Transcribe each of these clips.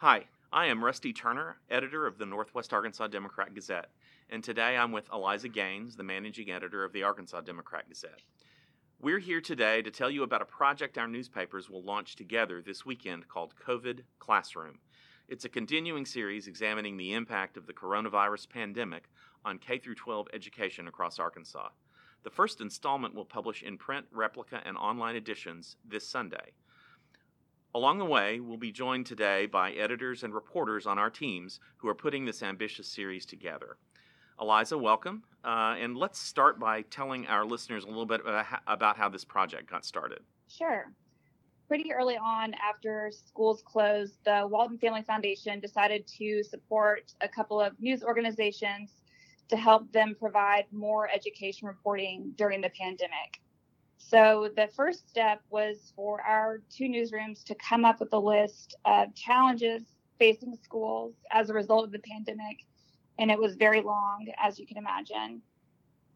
Hi, I am Rusty Turner, editor of the Northwest Arkansas Democrat Gazette, and today I'm with Eliza Gaines, the managing editor of the Arkansas Democrat Gazette. We're here today to tell you about a project our newspapers will launch together this weekend called COVID Classroom. It's a continuing series examining the impact of the coronavirus pandemic on K 12 education across Arkansas. The first installment will publish in print, replica, and online editions this Sunday. Along the way, we'll be joined today by editors and reporters on our teams who are putting this ambitious series together. Eliza, welcome. Uh, and let's start by telling our listeners a little bit about how this project got started. Sure. Pretty early on, after schools closed, the Walton Family Foundation decided to support a couple of news organizations to help them provide more education reporting during the pandemic. So the first step was for our two newsrooms to come up with a list of challenges facing schools as a result of the pandemic. And it was very long, as you can imagine.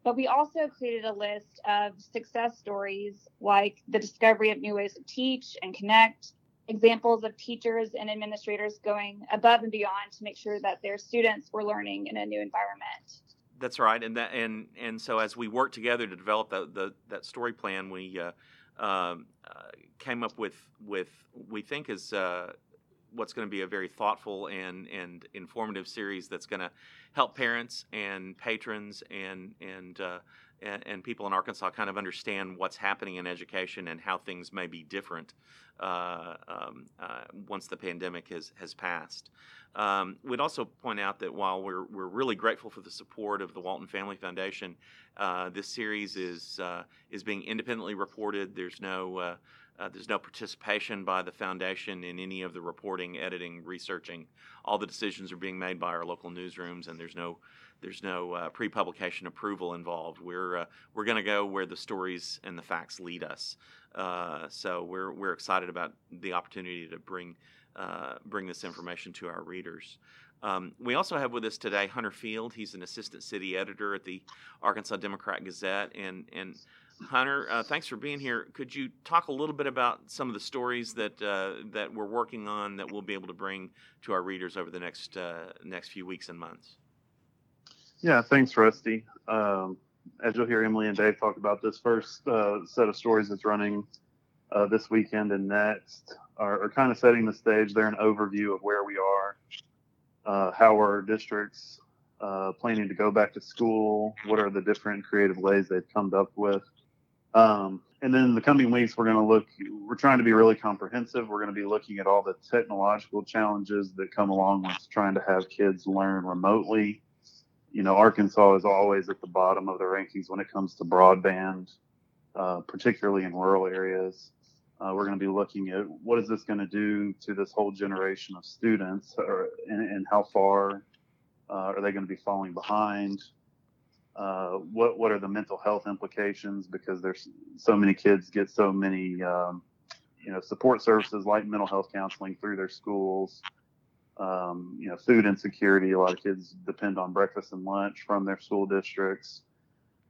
But we also created a list of success stories like the discovery of new ways to teach and connect, examples of teachers and administrators going above and beyond to make sure that their students were learning in a new environment. That's right, and that and and so as we worked together to develop the, the that story plan, we uh, um, uh, came up with with we think is uh, what's going to be a very thoughtful and and informative series that's going to help parents and patrons and and uh, and, and, people in Arkansas kind of understand what's happening in education and how things may be different uh, um, uh, once the pandemic has has passed. Um, we'd also point out that while we're we're really grateful for the support of the Walton Family Foundation, uh, this series is uh, is being independently reported. There's no uh, uh, there's no participation by the foundation in any of the reporting, editing, researching. All the decisions are being made by our local newsrooms, and there's no there's no uh, pre-publication approval involved. We're uh, we're going to go where the stories and the facts lead us. Uh, so we're we're excited about the opportunity to bring uh, bring this information to our readers. Um, we also have with us today Hunter Field. He's an assistant city editor at the Arkansas Democrat Gazette, and and Hunter, uh, thanks for being here. Could you talk a little bit about some of the stories that uh, that we're working on that we'll be able to bring to our readers over the next uh, next few weeks and months? Yeah, thanks, Rusty. Um, as you'll hear Emily and Dave talk about, this first uh, set of stories that's running uh, this weekend and next are, are, kind of setting the stage. They're an overview of where we are, uh, how our districts planning to go back to school, what are the different creative ways they've come up with um, and then in the coming weeks, we're going to look, we're trying to be really comprehensive. We're going to be looking at all the technological challenges that come along with trying to have kids learn remotely. You know, Arkansas is always at the bottom of the rankings when it comes to broadband, uh, particularly in rural areas. Uh, we're going to be looking at what is this going to do to this whole generation of students or, and, and how far uh, are they going to be falling behind? uh, what what are the mental health implications because there's so many kids get so many um, you know support services like mental health counseling through their schools um, you know food insecurity a lot of kids depend on breakfast and lunch from their school districts.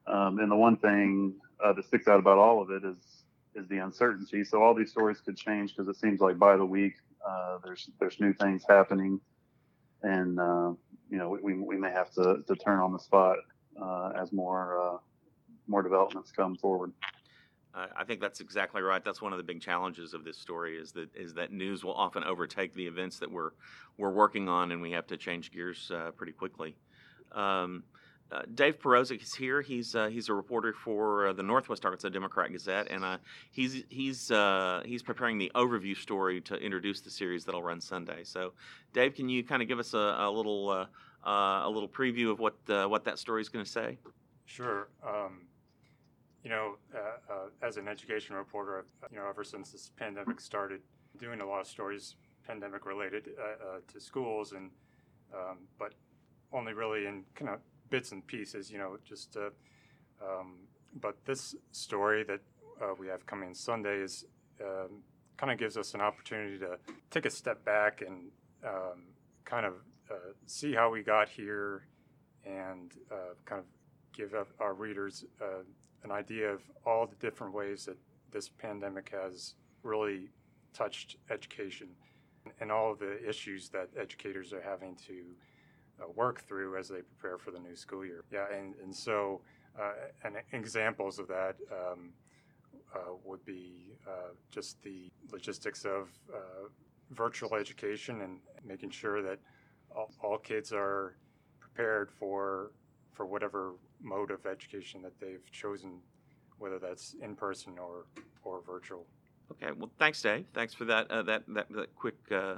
Um, and the one thing uh, that sticks out about all of it is is the uncertainty. So all these stories could change because it seems like by the week uh, there's there's new things happening. And uh, you know we, we may have to, to turn on the spot uh, as more uh, more developments come forward. I think that's exactly right. That's one of the big challenges of this story is that is that news will often overtake the events that we're we're working on, and we have to change gears uh, pretty quickly. Um, uh, Dave Perozek is here. He's uh, he's a reporter for uh, the Northwest Arkansas Democrat Gazette, and uh, he's he's he's preparing the overview story to introduce the series that'll run Sunday. So, Dave, can you kind of give us a, a little uh, a little preview of what uh, what that story is going to say? Sure. Um, you know, uh, uh, as an education reporter, you know, ever since this pandemic started, doing a lot of stories pandemic related uh, uh, to schools, and um, but only really in kind of bits and pieces. You know, just. Um, but this story that we have coming Sunday is um, kind of gives us an opportunity to take a step back and um, kind of uh, see how we got here and uh, kind of give our readers uh, an idea of all the different ways that this pandemic has really touched education. and all of the issues that educators are having to uh, work through as they prepare for the new school year. Yeah, and, and so uh, and examples of that um, uh, would be uh, just the logistics of uh, virtual education and making sure that all, all kids are prepared for for whatever mode of education that they've chosen, whether that's in person or or virtual. Okay, well, thanks, Dave. Thanks for that uh, that, that that quick uh,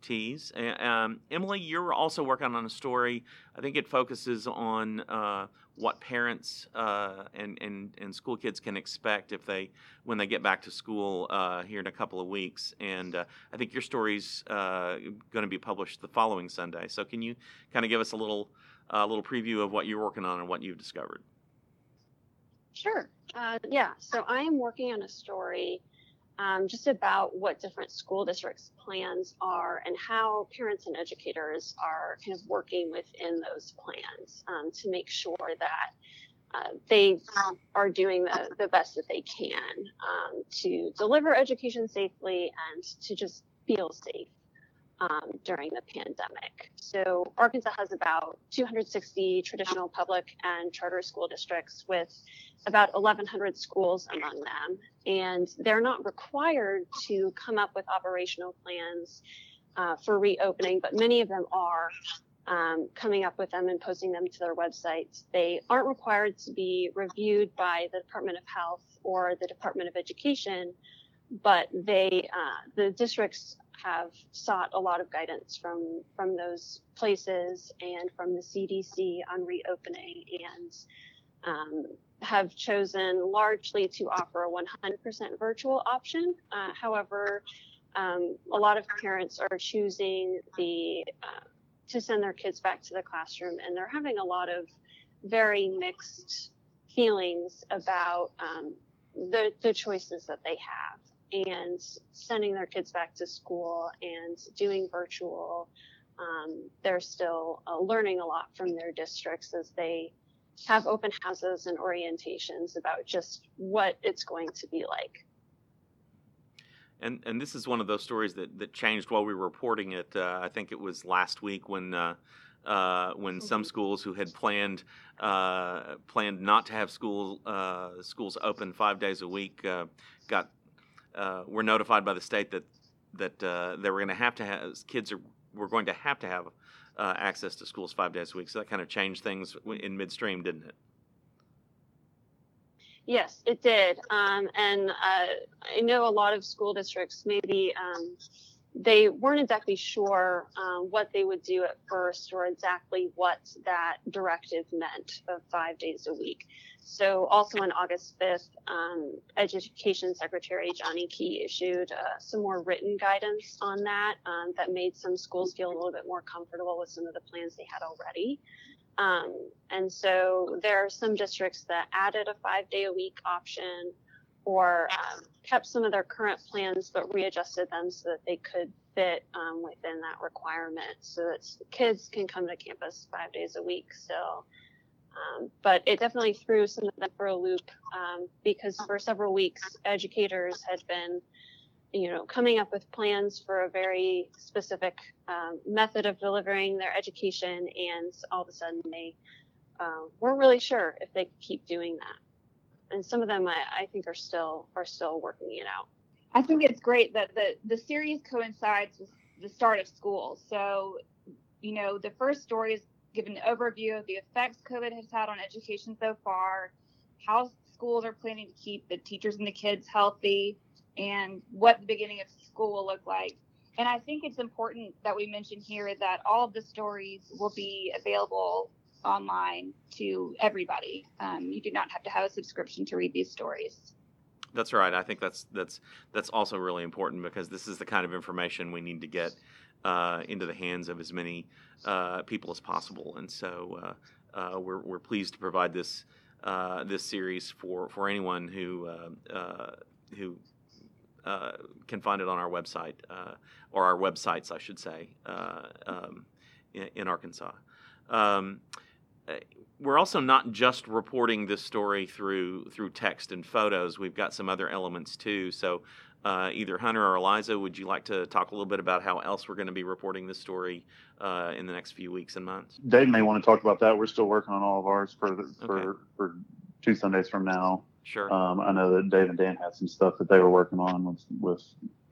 tease. Um, Emily, you're also working on a story. I think it focuses on uh, what parents uh, and, and and school kids can expect if they when they get back to school uh, here in a couple of weeks. And uh, I think your story's going to be published the following Sunday. So can you kind of give us a little a little preview of what you're working on and what you've discovered? Sure. yeah. So I am working on a story um, just about what different school districts' plans are and how parents and educators are kind of working within those plans um, to make sure that uh, they are doing the, the best that they can um, to deliver education safely and to just feel safe um, during the pandemic. So, Arkansas has about 260 traditional public and charter school districts with about 1,100 schools among them. And they're not required to come up with operational plans uh, for reopening, but many of them are. Um, coming up with them and posting them to their websites. They aren't required to be reviewed by the Department of Health or the Department of Education, but they uh, the districts have sought a lot of guidance from from those places and from the CDC on reopening and um, have chosen largely to offer a 100% virtual option. Uh, however, um, a lot of parents are choosing the uh, to send their kids back to the classroom, and they're having a lot of very mixed feelings about um, the the choices that they have and sending their kids back to school and doing virtual. Um, they're still uh, learning a lot from their districts as they have open houses and orientations about just what it's going to be like. And and this is one of those stories that, that changed while we were reporting it. Uh, I think it was last week when uh, uh, when mm-hmm. some schools who had planned uh, planned not to have school uh, schools open five days a week uh, got uh, were notified by the state that that uh, they were going to have to have kids are were going to have to have uh, access to schools five days a week. So that kind of changed things in midstream, didn't it? Yes, it did. Um, and uh, I know a lot of school districts maybe um, they weren't exactly sure um, what they would do at first or exactly what that directive meant of five days a week. So, also on August 5th, um, Education Secretary Johnny Key issued uh, some more written guidance on that um, that made some schools feel a little bit more comfortable with some of the plans they had already. Um, and so, there are some districts that added a five day a week option or um, kept some of their current plans but readjusted them so that they could fit um, within that requirement so that kids can come to campus five days a week still. Um, but it definitely threw some of them for a loop um, because for several weeks, educators had been, you know, coming up with plans for a very specific um, method of delivering their education, and all of a sudden they uh, weren't really sure if they could keep doing that. And some of them, I, I think, are still are still working it out. I think it's great that the the series coincides with the start of school. So, you know, the first story is give an overview of the effects COVID has had on education so far, how schools are planning to keep the teachers and the kids healthy, and what the beginning of school will look like. And I think it's important that we mention here that all of the stories will be available online to everybody. Um, you do not have to have a subscription to read these stories. That's right. I think that's that's that's also really important because this is the kind of information we need to get uh, into the hands of as many uh, people as possible. And so uh, uh we're, we're pleased to provide this uh, this series for, for anyone who who can find it on our website or our websites, I should say, um, in, in, Arkansas. Um, we're also not just reporting this story through through text and photos. We've got some other elements too. So uh, either Hunter or Eliza, would you like to talk a little bit about how else we're going to be reporting this story uh, in the next few weeks and months? Dave may want to talk about that. We're still working on all of ours for the, for Okay. for two Sundays from now. Sure. Um, I know that Dave and Dan had some stuff that they were working on with with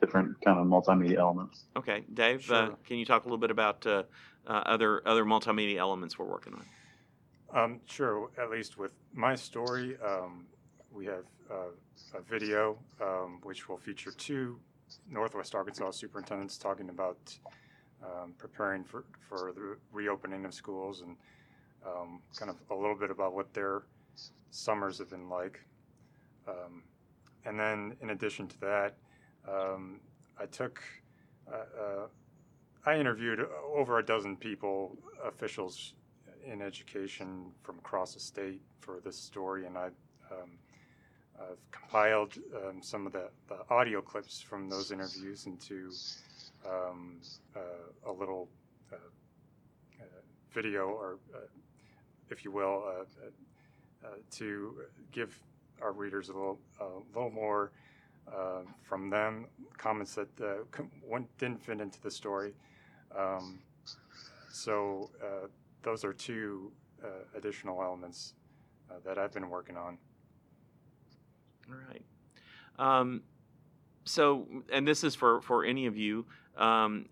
different kind of multimedia elements. Okay, Dave, uh, can you talk a little bit about uh, uh, other other multimedia elements we're working on? Um, sure. At least with my story, um, we have uh, a video um, which will feature two Northwest Arkansas superintendents talking about um, preparing for, for the reopening of schools and um, kind of a little bit about what their summers have been like. Um, and then, in addition to that, I took, uh, uh, I interviewed over a dozen people, officials in education from across the state for this story, and I um, I've compiled um, some of the, the audio clips from those interviews into um, uh, a little uh, uh, video, or uh, if you will, uh, uh, to give our readers a little, a little more from them, comments that com- didn't fit into the story. Um, so those are two uh, additional elements uh, that I've been working on. All right. Um, so, and this is for for any of you. Um,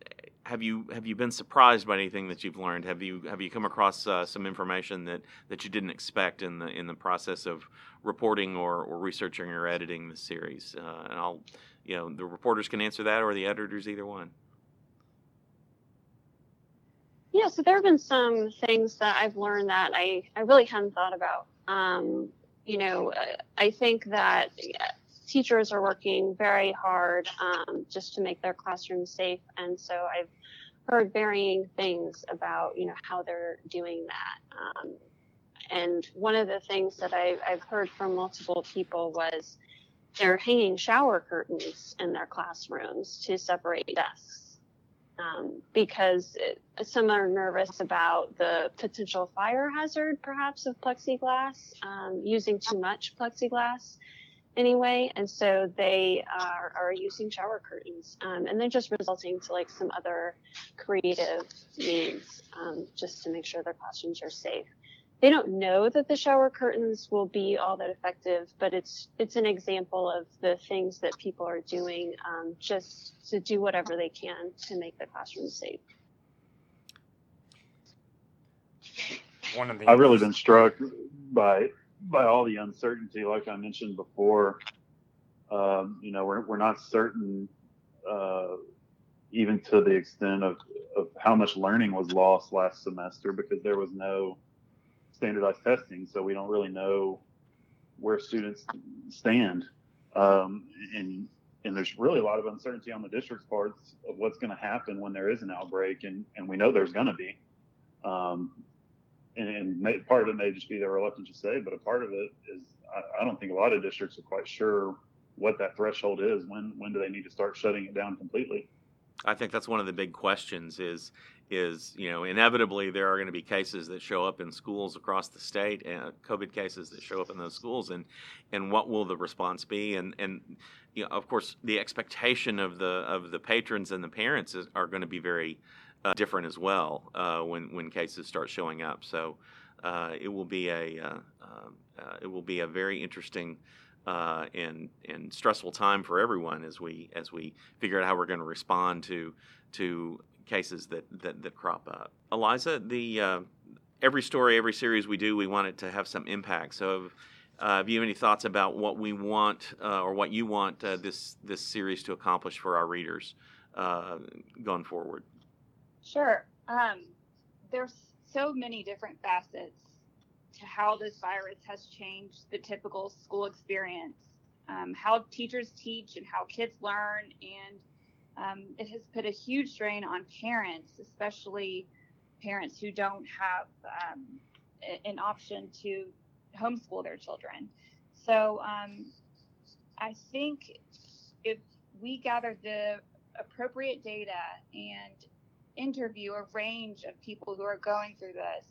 have you have you been surprised by anything that you've learned? Have you have you come across uh, some information that, that you didn't expect in the in the process of reporting or, or researching or editing the series? Uh, and I'll, you know, the reporters can answer that, or the editors, either one. Yeah, so there have been some things that I've learned that I, I really hadn't thought about. Um, you know, I think that teachers are working very hard um, just to make their classrooms safe. And so I've heard varying things about, you know, how they're doing that. Um, and one of the things that I, I've heard from multiple people was they're hanging shower curtains in their classrooms to separate desks um, because it, some are nervous about the potential fire hazard, perhaps, of plexiglass, um, using too much plexiglass anyway. And so they are, are using shower curtains. Um, and they're just resulting to like some other creative means um, just to make sure their classrooms are safe. They don't know that the shower curtains will be all that effective, but it's it's an example of the things that people are doing um, just to do whatever they can to make the classroom safe. One of the I've really been struck by by all the uncertainty, like I mentioned before. Um, you know, we're we're not certain, uh, even to the extent of of how much learning was lost last semester because there was no standardized testing, so we don't really know where students stand. Um, and and there's really a lot of uncertainty on the district's parts of what's going to happen when there is an outbreak, and and we know there's going to be. Um, and, and may, part of it may just be they're reluctant to say, but a part of it is I, I don't think a lot of districts are quite sure what that threshold is. When when do they need to start shutting it down completely? I think that's one of the big questions is is you know inevitably there are going to be cases that show up in schools across the state and COVID cases that show up in those schools and and what will the response be? And and you know of course the expectation of the of the patrons and the parents is, are going to be very uh, different as well uh, when when cases start showing up. So uh, it will be a uh, um, uh, it will be a very interesting uh, and and stressful time for everyone as we as we figure out how we're going to respond to to cases that that, that crop up. Eliza, the uh, every story, every series we do, we want it to have some impact. So, uh, have you have any thoughts about what we want uh, or what you want uh, this this series to accomplish for our readers uh, going forward? Sure. Um, there's so many different facets to how this virus has changed the typical school experience, um, how teachers teach and how kids learn, and um, it has put a huge strain on parents, especially parents who don't have um, an option to homeschool their children. So um, I think if we gather the appropriate data and interview a range of people who are going through this,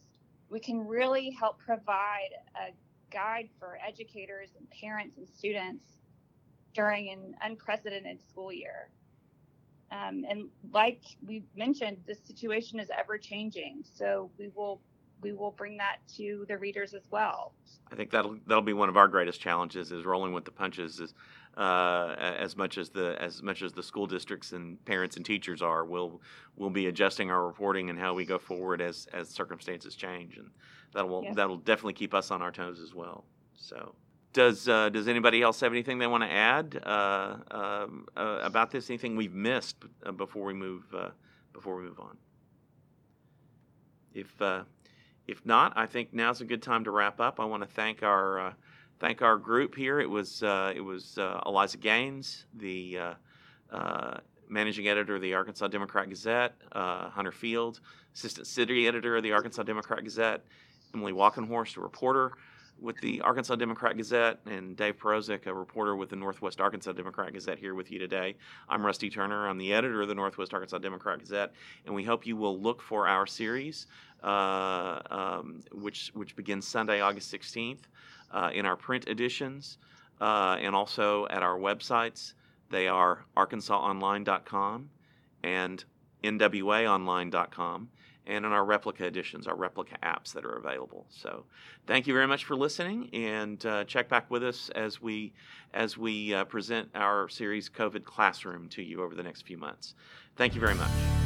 we can really help provide a guide for educators and parents and students during an unprecedented school year. Um, and like we mentioned, this situation is ever changing, so we will we will bring that to the readers as well. I think that'll that'll be one of our greatest challenges is rolling with the punches is uh, as much as the as much as the school districts and parents and teachers are we'll we'll be adjusting our reporting and how we go forward as as circumstances change and that will Yes. that'll definitely keep us on our toes as well so does uh, does anybody else have anything they want to add uh, um, uh, about this anything we've missed uh, before we move uh, before we move on if if not, I think now's a good time to wrap up. I want to thank our thank our group here. It was it was Eliza Gaines, the managing editor of the Arkansas Democrat Gazette, uh, Hunter Field, assistant city editor of the Arkansas Democrat Gazette, Emily Walkenhorst, a reporter with the Arkansas Democrat Gazette, and Dave Perozek, a reporter with the Northwest Arkansas Democrat Gazette, here with you today. I'm Rusty Turner. I'm the editor of the Northwest Arkansas Democrat Gazette, and we hope you will look for our series uh, um, which which begins Sunday, August 16th, uh, in our print editions uh, and also at our websites. They are arkansasonline.com and nwaonline.com, and in our replica editions, our replica apps that are available. So, thank you very much for listening, and uh, check back with us as we as we uh, present our series COVID Classroom to you over the next few months. Thank you very much.